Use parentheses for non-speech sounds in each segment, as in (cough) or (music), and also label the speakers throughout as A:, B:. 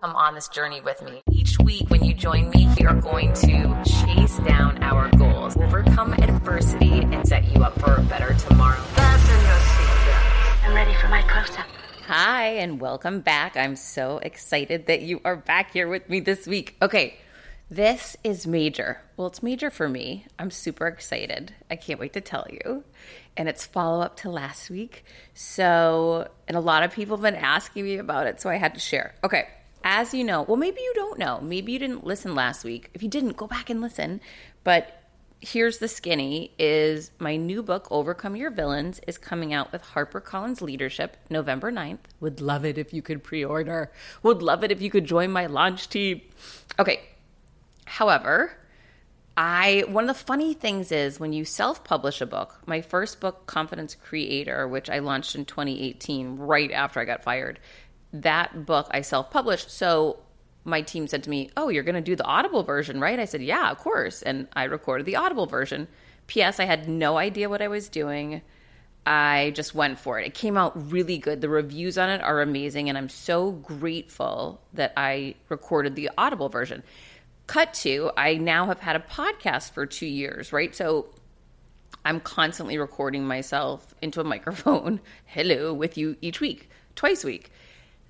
A: Come on this journey with me. Each week, when you join me, we are going to chase down our goals, overcome adversity, and set you up for a better tomorrow.
B: Fasten your seatbelt. I'm ready for my close up.
A: Hi, and welcome back. I'm so excited that you are back here with me this week. Okay, this is major. Well, it's major for me. I'm super excited. I can't wait to tell you. And it's follow up to last week. So, and a lot of people have been asking me about it, so I had to share. Okay, as you know, well, maybe you don't know. Maybe you didn't listen last week. If you didn't, go back and listen. But here's the skinny is my new book overcome your villains is coming out with harpercollins leadership november 9th would love it if you could pre-order would love it if you could join my launch team okay however i one of the funny things is when you self-publish a book my first book confidence creator which i launched in 2018 right after i got fired that book I self published. So my team said to me, Oh, you're going to do the Audible version, right? I said, Yeah, of course. And I recorded the Audible version. P.S. I had no idea what I was doing. I just went for it. It came out really good. The reviews on it are amazing. And I'm so grateful that I recorded the Audible version. Cut to, I now have had a podcast for two years, right? So I'm constantly recording myself into a (laughs) microphone, hello, with you each week, twice a week.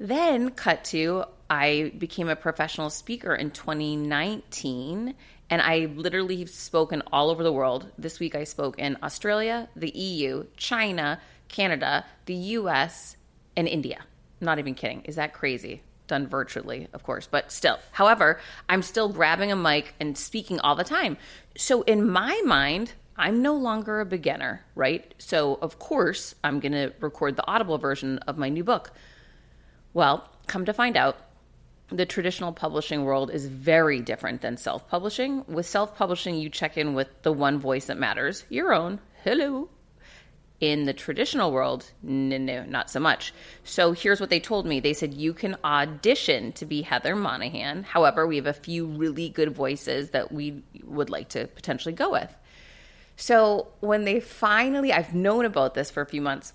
A: Then, cut to, I became a professional speaker in 2019 and I literally have spoken all over the world. This week I spoke in Australia, the EU, China, Canada, the US, and India. not even kidding. Is that crazy? Done virtually, of course, but still. However, I'm still grabbing a mic and speaking all the time. So, in my mind, I'm no longer a beginner, right? So, of course, I'm going to record the audible version of my new book. Well, come to find out, the traditional publishing world is very different than self publishing. With self publishing, you check in with the one voice that matters, your own. Hello. In the traditional world, no, no, not so much. So here's what they told me. They said you can audition to be Heather Monahan. However, we have a few really good voices that we would like to potentially go with. So when they finally, I've known about this for a few months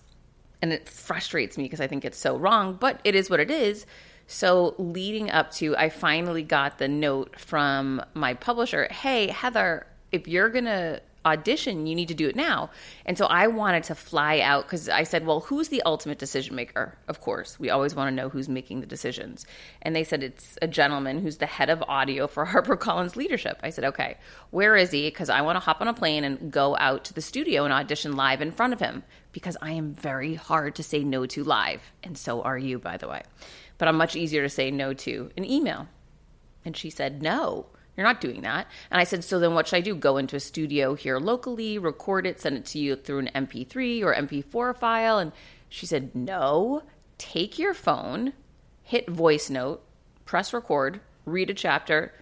A: and it frustrates me because I think it's so wrong, but it is what it is. So, leading up to, I finally got the note from my publisher Hey, Heather, if you're going to audition, you need to do it now. And so I wanted to fly out because I said, well, who's the ultimate decision maker? Of course, we always want to know who's making the decisions. And they said it's a gentleman who's the head of audio for (laughs) HarperCollins Leadership. I said, okay, where is he? Because I want to hop on a plane and go out to the studio and audition live in front of him because I am very hard to say no to live. And so are you, by the way. But I'm much easier to say no to an email. And she said, no. You're not doing that. And I said, So then what should I do? Go into a studio here locally, record it, send it to you through an MP3 or MP4 file? And she said, No, take your phone, hit voice note, press record, read a chapter,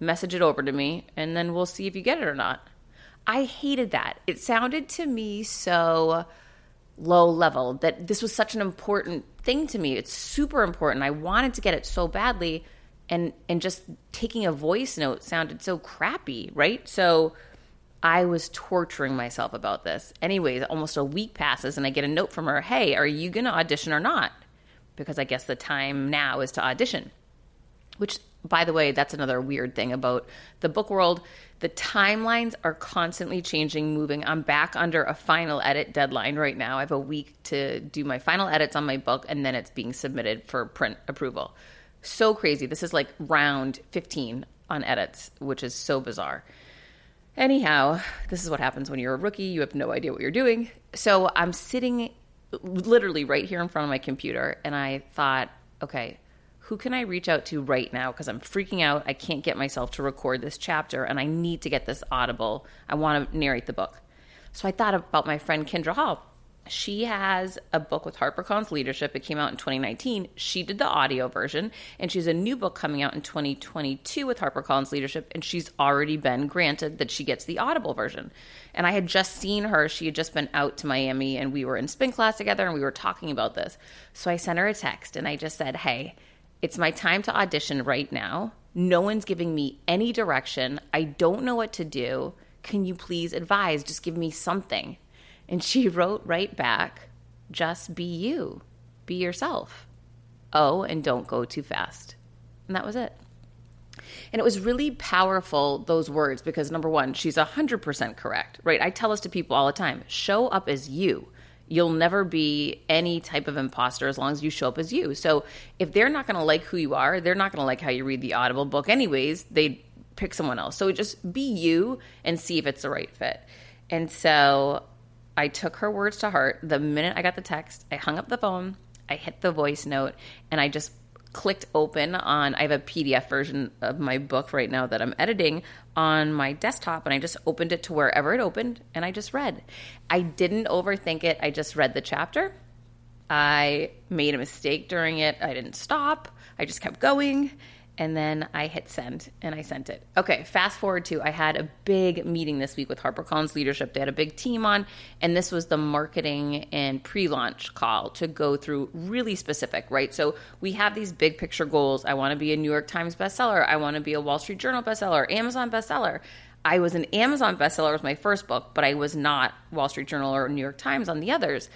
A: message it over to me, and then we'll see if you get it or not. I hated that. It sounded to me so low level that this was such an important thing to me. It's super important. I wanted to get it so badly and and just taking a voice note sounded so crappy, right? So I was torturing myself about this. Anyways, almost a week passes and I get a note from her, "Hey, are you going to audition or not?" Because I guess the time now is to audition. Which by the way, that's another weird thing about the book world. The timelines are constantly changing, moving. I'm back under a final edit deadline right now. I have a week to do my final edits on my book, and then it's being submitted for print approval. So crazy. This is like round 15 on edits, which is so bizarre. Anyhow, this is what happens when you're a rookie. You have no idea what you're doing. So I'm sitting literally right here in front of my computer, and I thought, okay, who can I reach out to right now? Because I'm freaking out. I can't get myself to record this chapter, and I need to get this audible. I want to narrate the book. So I thought about my friend Kindra Hall she has a book with HarperCollins Leadership. It came out in 2019. She did the audio version, and she has a new book coming out in 2022 with HarperCollins Leadership, and she's already been granted that she gets the Audible version. And I had just seen her. She had just been out to Miami, and we were in spin class together, and we were talking about this. So I sent her a text, and I just said, Hey, it's my time to audition right now. No one's giving me any direction. I don't know what to do. Can you please advise? Just give me something. And she (laughs) wrote right back, just be you, be yourself. Oh, and don't go too fast. And that was it. And it was really powerful, those words, because number one, she's 100% correct, right? I tell this to people all the time show up as you. You'll never be any type of imposter as long as you show up as you. So if they're not going to like who you are, they're not going to like how you read the Audible book, anyways. They pick someone else. So just be you and see if it's the right fit. And so I took her words to heart. The minute I got the text, I hung up the phone, I hit the voice note, and I just clicked open on I have a PDF version of my book right now that I'm editing on my desktop and I just opened it to wherever it opened and I just read. I didn't overthink it. I just read the chapter. I made a mistake during it. I didn't stop. I just kept going and then I hit send and I sent it. Okay, fast forward to I had a big meeting this week with HarperCollins leadership. They had a big team on, and this was the marketing and pre launch call to go through really specific, right? So we have these big picture goals. I want to be a New York Times bestseller, I want to be a Wall Street Journal bestseller, Amazon bestseller. I was an Amazon bestseller with my first book, but I was not Wall Street Journal or New York Times on the others.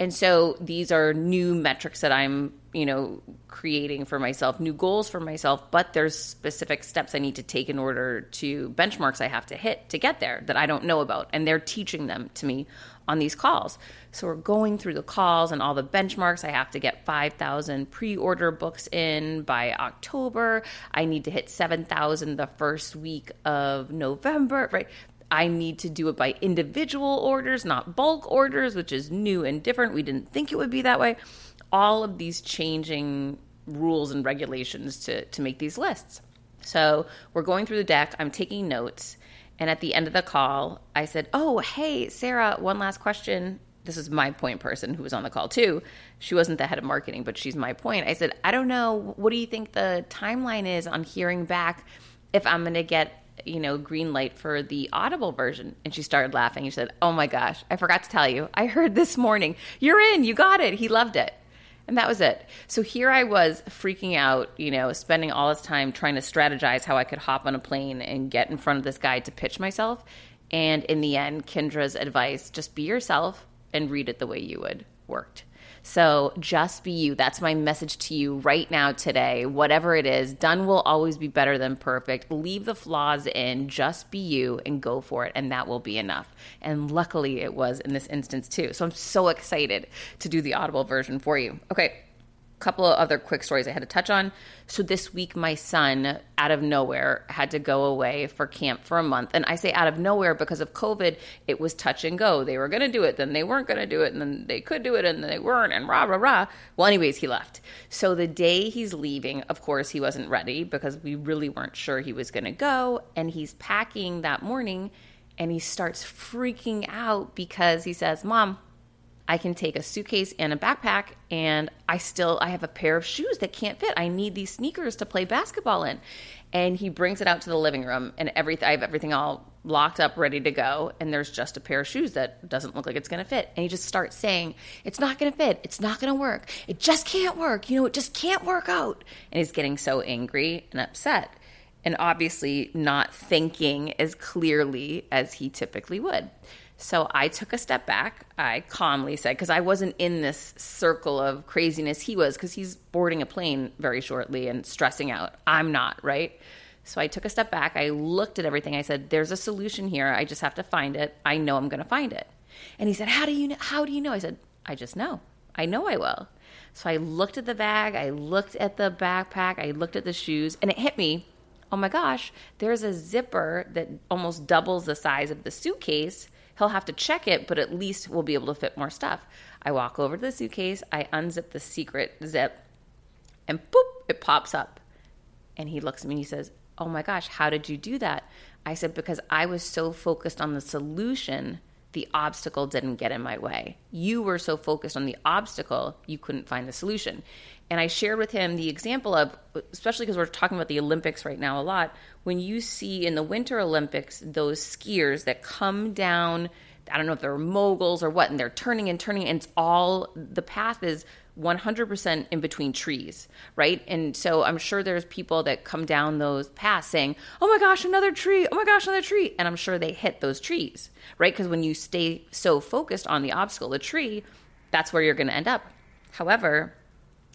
A: And so these are new metrics that I'm, you know, creating for myself, new goals for myself, but there's specific steps I need to take in order to benchmarks I have to hit to get there that I don't know about. And they're teaching them to me on these calls. So we're going through the calls and all the benchmarks. I have to get 5,000 pre order books in by October. I need to hit 7,000 the first week of November, right? I need to do it by individual orders, not bulk orders, which is new and different. We didn't think it would be that way. All of these changing rules and regulations to, to make these lists. So we're going through the deck. I'm taking notes. And at the end of the call, I said, Oh, hey, Sarah, one last question. This is my point person who was on the call too. She wasn't the head of marketing, but she's my point. I said, I don't know. What do you think the timeline is on hearing back if I'm going to get you know, green light for the Audible version. And she started laughing. She said, Oh my gosh, I forgot to tell you. I heard this morning. You're in. You got it. He loved it. And that was it. So here I was freaking out, you know, spending all this time trying to strategize how I could hop on a plane and get in front of this guy to pitch myself. And in the end, Kindra's advice just be yourself and read it the way you would worked. So just be you. That's my message to you right now, today. Whatever it is, done will always be better than perfect. Leave the flaws in, just be you and go for it, and that will be enough. And luckily, it was in this instance too. So I'm so excited to do the Audible version for you. Okay, couple of other quick stories I had to touch on. So this week, my son, out of nowhere, had to go away for camp for a month. And I say out of nowhere because of COVID, it was touch and go. They were going to do it, then they weren't going to do it, and then they could do it, and then they weren't, and rah, rah, rah. Well, anyways, he left. So the day he's leaving, of course, he wasn't ready because we really weren't sure he was going to go. And he's packing that morning and he starts freaking out because he says, Mom, I can take a suitcase and a backpack and I still I have a pair of shoes that can't fit. I need these sneakers to play basketball in. And he brings it out to the living room and everything I have everything all locked up ready to go and there's just a pair of shoes that doesn't look like it's going to fit. And he just starts saying, "It's not going to fit. It's not going to work. It just can't work. You know, it just can't work out." And he's getting so angry and upset and obviously not thinking as clearly as he typically would. So I took a step back. I calmly said, because I wasn't in this circle of craziness he was, because he's boarding a plane very shortly and stressing out. I'm not, right? So I took a step back. I looked at everything. I said, "There's a solution here. I just have to find it. I know I'm going to find it." And he said, "How do you know? How do you know?" I said, "I just know. I know I will." So I looked at the bag. I looked at the backpack. I looked at the shoes, and it hit me. Oh my gosh! There's a zipper that almost doubles the size of the suitcase He'll have to check it, but at least we'll be able to fit more stuff. I walk over to the suitcase, I unzip the secret zip, and boop, it pops up. And he looks at me and he says, Oh my gosh, how did you do that? I said, Because I was so focused on the solution, the obstacle didn't get in my way. You were so focused on the obstacle, you couldn't find the solution. And I shared with him the example of, especially because we're talking about the Olympics right now a lot, when you see in the Winter Olympics those skiers that come down, I don't know if they're moguls or what, and they're turning and turning, and it's all, the path is 100% in between trees, right? And so I'm sure there's people that come down those paths saying, oh my gosh, another tree, oh my gosh, another tree. And I'm sure they hit those trees, right? Because when you stay so focused on the obstacle, the tree, that's where you're going to end up. However,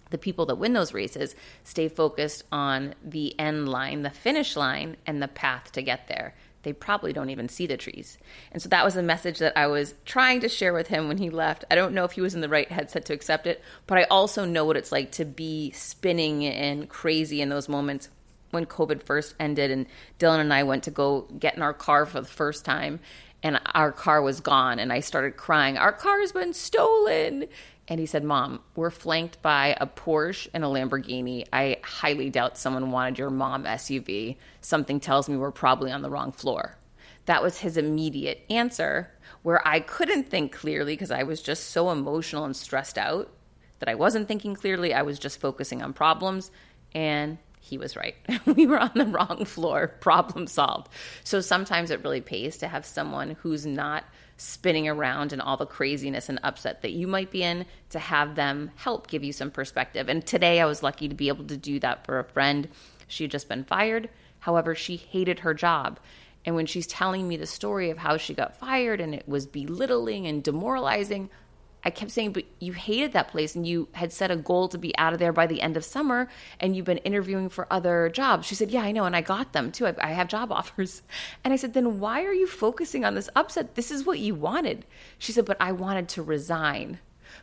A: the people that win those races stay focused on the end line, the finish line, and the path to get there. They probably don't even see the trees. And so that was the message that I was trying to share with him when he left. I don't know if he was in the right headset to accept it, but I also know what it's like to be spinning and crazy in those moments when COVID first ended and Dylan and I went to go get in our car for the first time and our car was gone and I started crying, Our car has been stolen. And he said, Mom, we're flanked by a Porsche and a Lamborghini. I highly doubt someone wanted your mom SUV. Something tells me we're probably on the wrong floor. That was his immediate answer, where I couldn't think clearly because I was just so emotional and stressed out that I wasn't thinking clearly. I was just focusing on problems. And he was right. (laughs) we were on the wrong floor. Problem solved. So sometimes it really pays to have someone who's not spinning around and all the craziness and upset that you might be in to have them help give you some perspective. And today I was lucky to be able to do that for a friend. She had just been fired. However, she hated her job. And when she's telling me the story of how she got fired and it was belittling and demoralizing, I kept saying, but you hated that place and you had set a goal to be out of there by the end of summer and you've been interviewing for other jobs. She said, Yeah, I know. And I got them too. I, I have job (laughs) offers. And I said, Then why are you focusing on this upset? This is what you wanted. She said, But I wanted to resign.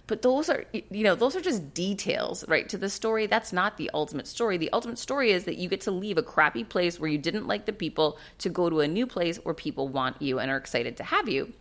A: But those are, you know, those are just details, right, to the story. That's not the ultimate story. The ultimate story is that you get to leave a crappy place where you didn't like the people to go to a new place where people want you and are excited to have you.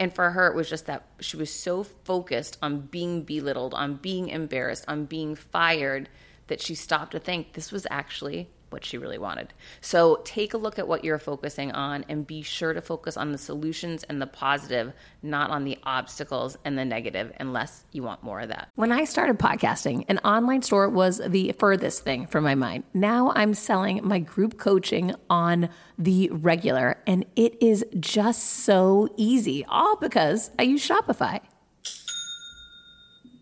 A: And for her, it was just that she was so focused on being belittled, on being embarrassed, on being fired, that she stopped to think this was actually what she really wanted. So take a look at what you're focusing on and be sure to focus on the solutions and the positive, not on the obstacles and the negative, unless you want more of that.
C: When I started podcasting, an online store was the furthest thing from my mind. Now I'm selling my group coaching on the regular, and it is just so easy, all because I use Shopify.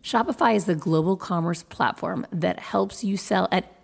C: Shopify is the global commerce platform that helps you sell at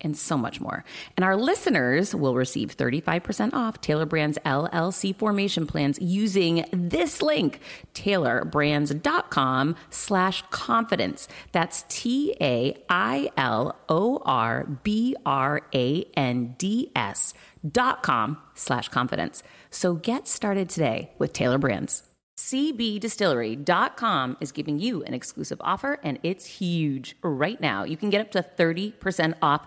A: and so much more. And our listeners will receive 35% off Tailor Brands LLC formation plans using this link, tailorbrands.com slash confidence. That's T-A-I-L-O-R-B-R-A-N-D-S dot com slash confidence. So get started today with Tailor Brands. CBDistillery.com is giving you an exclusive offer and it's huge. Right now, you can get up to 30% off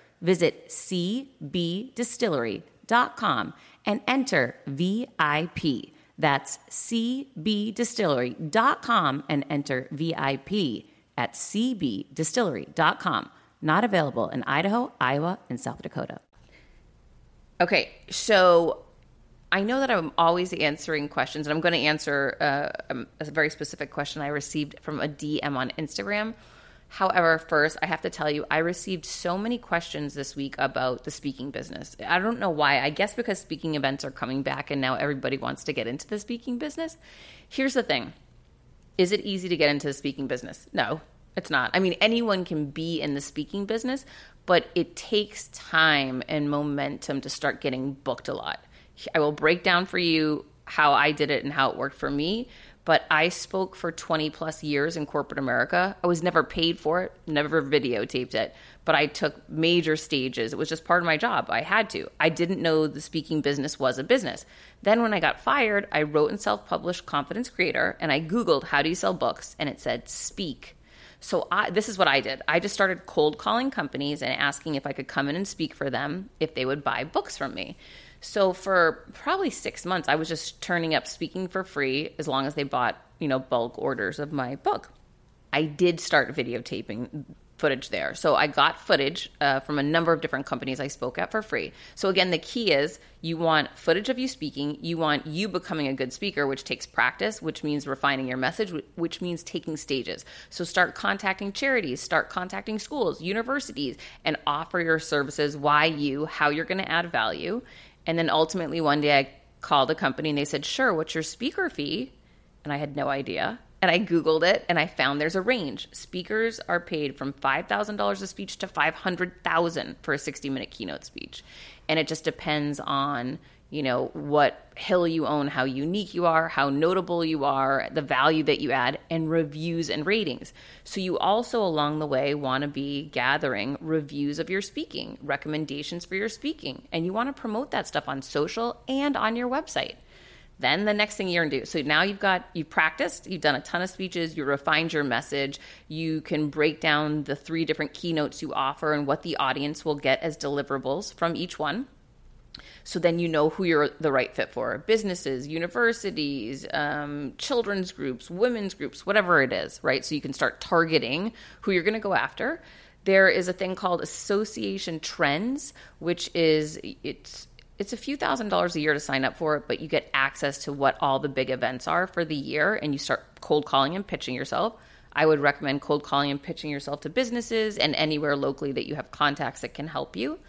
A: Visit cbdistillery.com and enter VIP. That's cbdistillery.com and enter VIP at cbdistillery.com. Not available in Idaho, Iowa, and South Dakota. Okay, so I know that I'm always answering questions, and I'm going to answer uh, a very specific question I received from a DM on Instagram. However, first, I have to tell you, I received so many questions this week about the speaking business. I don't know why. I guess because speaking events are coming back and now everybody wants to get into the speaking business. Here's the thing Is it easy to get into the speaking business? No, it's not. I mean, anyone can be in the speaking business, but it takes time and momentum to start getting booked a lot. I will break down for you how I did it and how it worked for me but I spoke for 20 plus years in corporate America. I was never paid for it, never videotaped it, but I took major stages. It was just part of my job. I had to. I didn't know the speaking business was a business. Then when I got fired, I wrote and self published Confidence Creator and I Googled how do you sell books and it said speak. So I, this is what I did. I just started cold calling companies and asking if I could come in and speak for them if they would buy books from me. So for probably six months, I was just turning up speaking for free as long as they bought, you know, bulk orders of my book. I did start videotaping footage there. So I got footage uh, from a number of different companies I spoke at for free. So again, the key is you want footage of you speaking, you want you becoming a good speaker, which takes practice, which means refining your message, which means taking stages. So start contacting charities, start contacting schools, universities, and offer your services, why you, how you're going to add value. And then ultimately one day I called a company and they said, Sure, what's your speaker fee? And I had no idea. And I Googled it and I found there's a range. Speakers are paid from $5,000 a speech to 500,000 for a 60 minute keynote speech. And it just depends on you know, what hill you own, how unique you are, how notable you are, the value that you add, and reviews and ratings. So, you also along the way want to be gathering reviews of your speaking, recommendations for your speaking, and you want to promote that stuff on social and on your website. Then the next thing you're gonna do. So now you've got you've practiced, you've done a ton of speeches, you refined your message, you can break down the three different keynotes you offer and what the audience will get as deliverables from each one so then you know who you're the right fit for businesses, universities, um, children's groups, women's groups, whatever it is, right? So you can start targeting who you're going to go after. There is a thing called association trends, which is it's it's a few thousand dollars a year to sign up for it, but you get access to what all the big events are for the year and you start cold calling and pitching yourself. I would recommend cold calling and pitching yourself to businesses and anywhere locally that you have contacts that can help you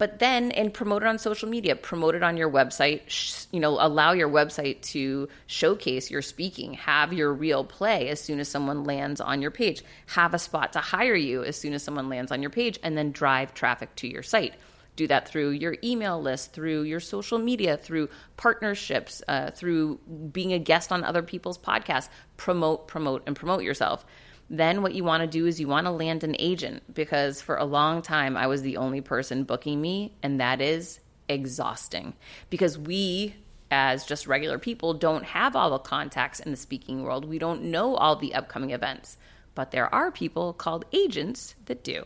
A: but then and promote it on social media promote it on your website sh- you know allow your website to showcase your speaking have your reel play as soon as someone lands on your page. Have a spot to hire you as soon as someone lands on your page and then drive traffic to your site. Do that through your email list through your social media through partnerships uh, through being a guest on other people's podcasts. Promote promote and promote yourself then what you want to do is you want to land an agent because for a long time I was the only person booking me, and that is exhausting because we as just regular people don't have all the contacts in the speaking world. We don't know all the upcoming events, but there are people called agents that do.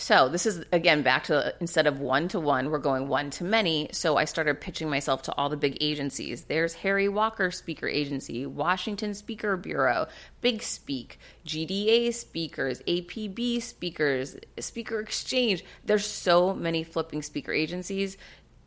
A: So this is again back to instead of one to one, we're going one to many. So I started pitching myself to all the big agencies. There's Harry Walker Speaker Agency, Washington Speaker Bureau, Big Speak, GDA speakers, APB speakers, Speaker Exchange. There's so many flipping speaker agencies.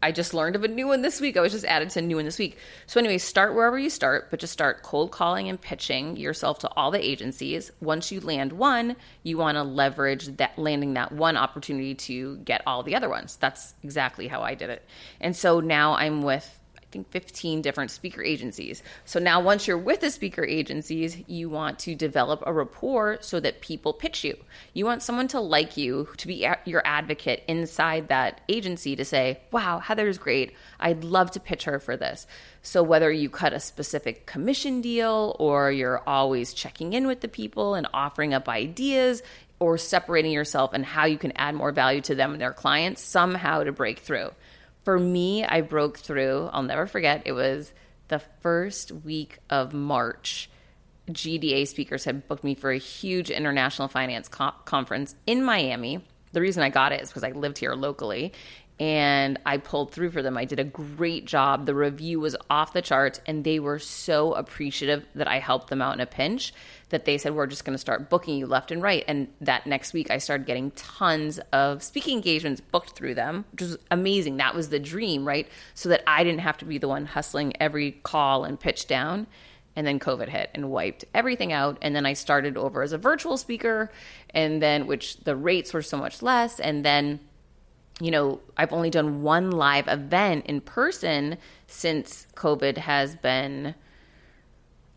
A: I just learned of a new one this week. I was just added to a new one this week. So, anyway, start wherever you start, but just start cold calling and pitching yourself to all the agencies. Once you land one, you want to leverage that landing that one opportunity to get all the other ones. That's exactly how I did it. And so now I'm with think 15 different speaker agencies. So now once you're with the speaker agencies, you want to develop a rapport so that people pitch you. You want someone to like you, to be your advocate inside that agency to say, "Wow, Heather's great. I'd love to pitch her for this." So whether you cut a specific commission deal or you're always checking in with the people and offering up ideas, or separating yourself and how you can add more value to them and their clients somehow to break through for me, I broke through. I'll never forget. It was the first week of March. GDA speakers had booked me for a huge international finance co- conference in Miami. The reason I got it is because I lived here locally and I pulled through for them. I did a great job. The review was off the charts, and they were so appreciative that I helped them out in a pinch that they said, We're just going to start booking you left and right. And that next week, I started getting tons of speaking engagements booked through them, which was amazing. That was the dream, right? So that I didn't have to be the one hustling every call and pitch down. And then COVID hit and wiped everything out. And then I started over as a virtual speaker, and then, which the rates were so much less. And then, you know, I've only done one live event in person since COVID has been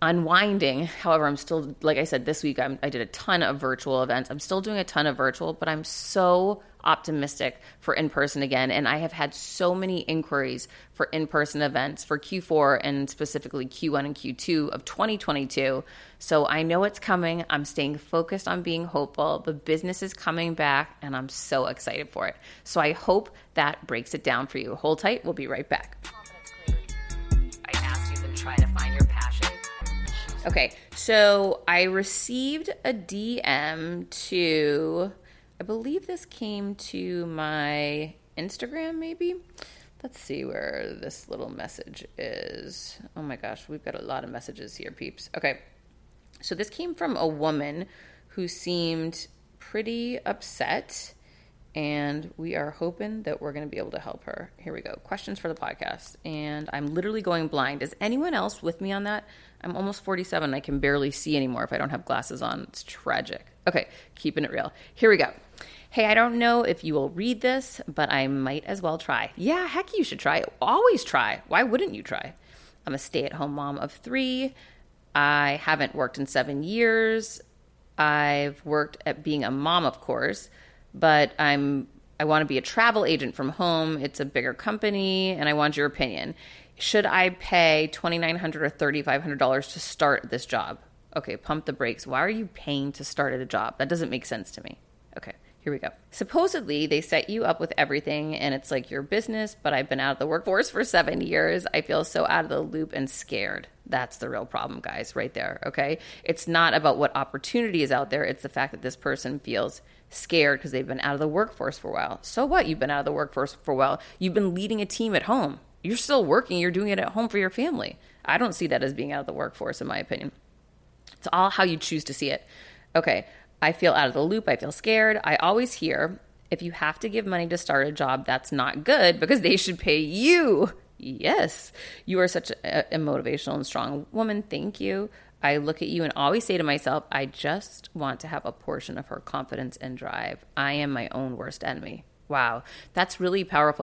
A: unwinding. However, I'm still, like I said, this week I'm, i did a ton of virtual events. I'm still doing a ton of virtual, but I'm so optimistic for in person again. And I have had so many inquiries for in person events for Q4 and specifically Q1 and Q2 of 2022. So I know it's coming. I'm staying focused on being hopeful. The business is coming back, and I'm so excited for it. So I hope that breaks it down for you. Hold tight. We'll be right back. Okay, so I received a DM to, I believe this came to my Instagram, maybe. Let's see where this little message is. Oh my gosh, we've got a lot of messages here, peeps. Okay, so this came from a woman who seemed pretty upset and we are hoping that we're going to be able to help her. Here we go. Questions for the podcast. And I'm literally going blind. Is anyone else with me on that? I'm almost 47. I can barely see anymore if I don't have glasses on. It's tragic. Okay, keeping it real. Here we go. Hey, I don't know if you will read this, but I might as well try. Yeah, heck, you should try. Always try. Why wouldn't you try? I'm a stay at home mom of three. I haven't worked in seven years. I've worked at being a mom, of course but I'm I want to be a travel agent from home. It's a bigger company, and I want your opinion. Should I pay twenty nine hundred or thirty five hundred dollars to start this job? Okay, pump the brakes. Why are you paying to start at a job? That doesn't make sense to me. Okay, here we go. Supposedly, they set you up with everything and it's like your business, but I've been out of the workforce for seven years. I feel so out of the loop and scared. That's the real problem, guys, right there. Okay. It's not about what opportunity is out there, it's the fact that this person feels scared because they've been out of the workforce for a while. So what? You've been out of the workforce for a while. You've been leading a team at home. You're still working. You're doing it at home for your family. I don't see that as being out of the workforce, in my opinion. It's all how you choose to see it. Okay, I feel out of the loop. I feel scared. I always hear if you have to give money to start a job, that's not good because they should pay you. Yes, you are such a, a motivational and strong woman. Thank you. I look at you and always say to myself, I just want to have a portion of her confidence and drive. I am my own worst enemy. Wow, that's really powerful.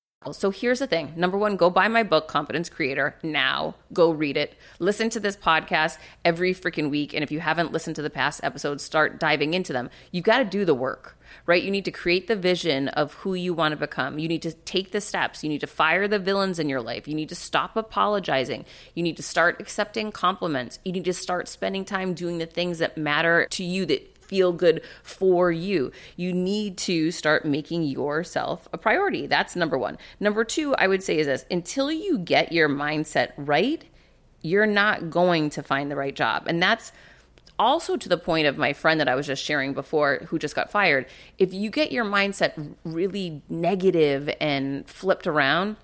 A: So here's the thing. Number one, go buy my book, Confidence Creator, now. Go read it. Listen to this podcast every freaking week. And if you haven't listened to the past episodes, start diving into them. You've got to do the work, right? You need to create the vision of who you want to become. You need to take the steps. You need to fire the villains in your life. You need to stop apologizing. You need to start accepting compliments. You need to start spending time doing the things that matter to you that feel good for you. You need to start making yourself a priority. That's number one. Number two, I would say is this until you get your mindset right, you're not going to find the right job. And that's also to the point of my friend that I was just sharing before who just got fired. If you get your mindset really negative and flipped around,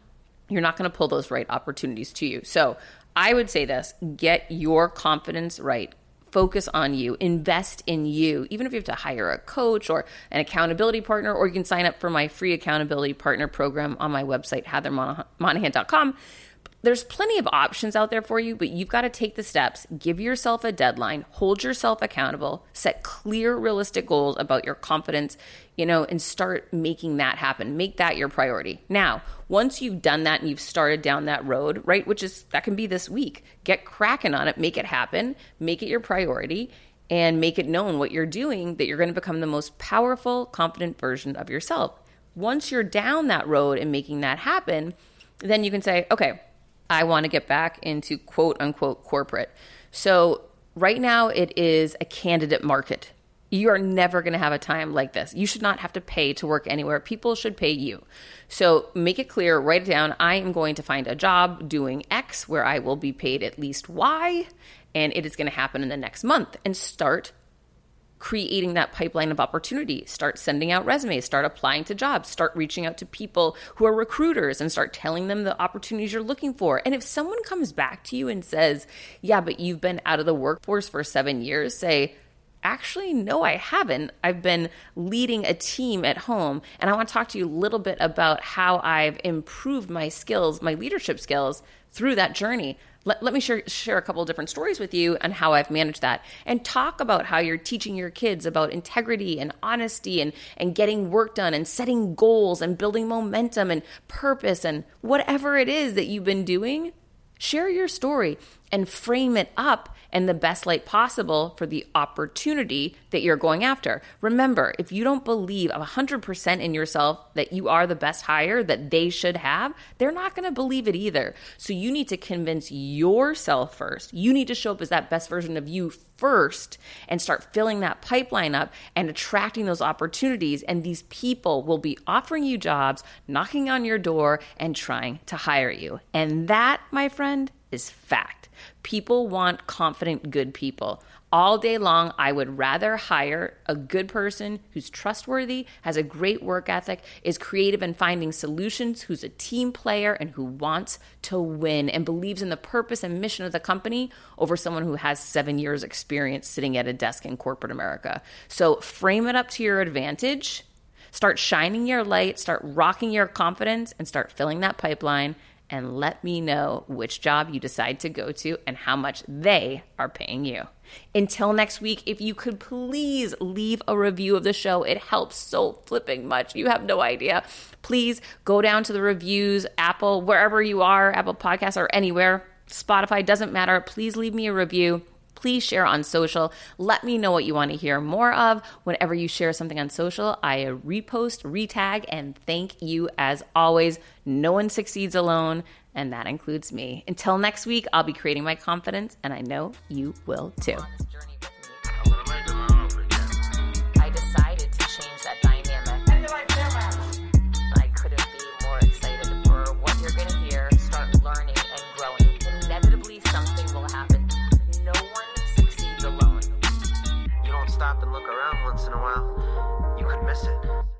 A: you're not going to pull those right opportunities to you. So, I would say this get your confidence right focus on you, invest in you, even if you have to hire a coach or an accountability partner, or you can sign up for my free accountability partner program on my website, heathermonahan.com. There's plenty of options out there for you, but you've got to take the steps, give yourself a deadline, hold yourself accountable, set clear, realistic goals about your confidence, you know, and start making that happen. Make that your priority. Now, once you've done that and you've started down that road, right, which is that can be this week, get cracking on it, make it happen, make it your priority, and make it known what you're doing that you're going to become the most powerful, confident version of yourself. Once you're down that road and making that happen, then you can say, okay, I want to get back into quote unquote corporate. So, right now, it is a candidate market you are never going to have a time like this. You should not have to pay to work anywhere. People should pay you. So make it clear, write it down. I am going to find a job doing X where I will be paid at least Y, and it is going to happen in the next month. And start creating that pipeline of opportunity. Start sending out resumes, start applying to jobs, start reaching out to people who are recruiters and start telling them the opportunities you're looking for. And if someone comes back to you and says, Yeah, but you've been out of the workforce for seven years, say, Actually, no, I haven't. I've been leading a team at home, and I want to talk to you a little bit about how I've improved my skills, my leadership skills through that journey. Let, let me share, share a couple of different stories with you and how I've managed that, and talk about how you're teaching your kids about integrity and honesty and, and getting work done and setting goals and building momentum and purpose and whatever it is that you've been doing. Share your story and frame it up in the best light possible for the opportunity that you're going after. Remember, if you don't believe 100% in yourself that you are the best hire that they should have, they're not going to believe it either. So you need to convince yourself first. You need to show up as that best version of you first and start filling that pipeline up and attracting those opportunities. And these people will be offering you jobs, knocking on your door, and trying to hire you. And that, my friend, is fact. People want confident, good people. All day long, I would rather hire a good person who's trustworthy, has a great work ethic, is creative in finding solutions, who's a team player, and who wants to win and believes in the purpose and mission of the company over someone who has seven years' experience sitting at a desk in corporate America. So frame it up to your advantage. Start shining your light, start rocking your confidence, and start filling that pipeline and let me know which job you decide to go to and how much they are paying you. Until next week, if you could please leave a review of the show, it helps so flipping much. You have no idea. Please go down to the reviews, Apple, wherever you are, Apple Podcasts or anywhere, Spotify, doesn't matter. Please leave me a review please share on social. Let me know what you want to hear more of. Whenever you share something on social, I repost, retag, and thank you as always. No one succeeds alone, and that includes me. Until next week, I'll be creating my confidence, and I know you will too.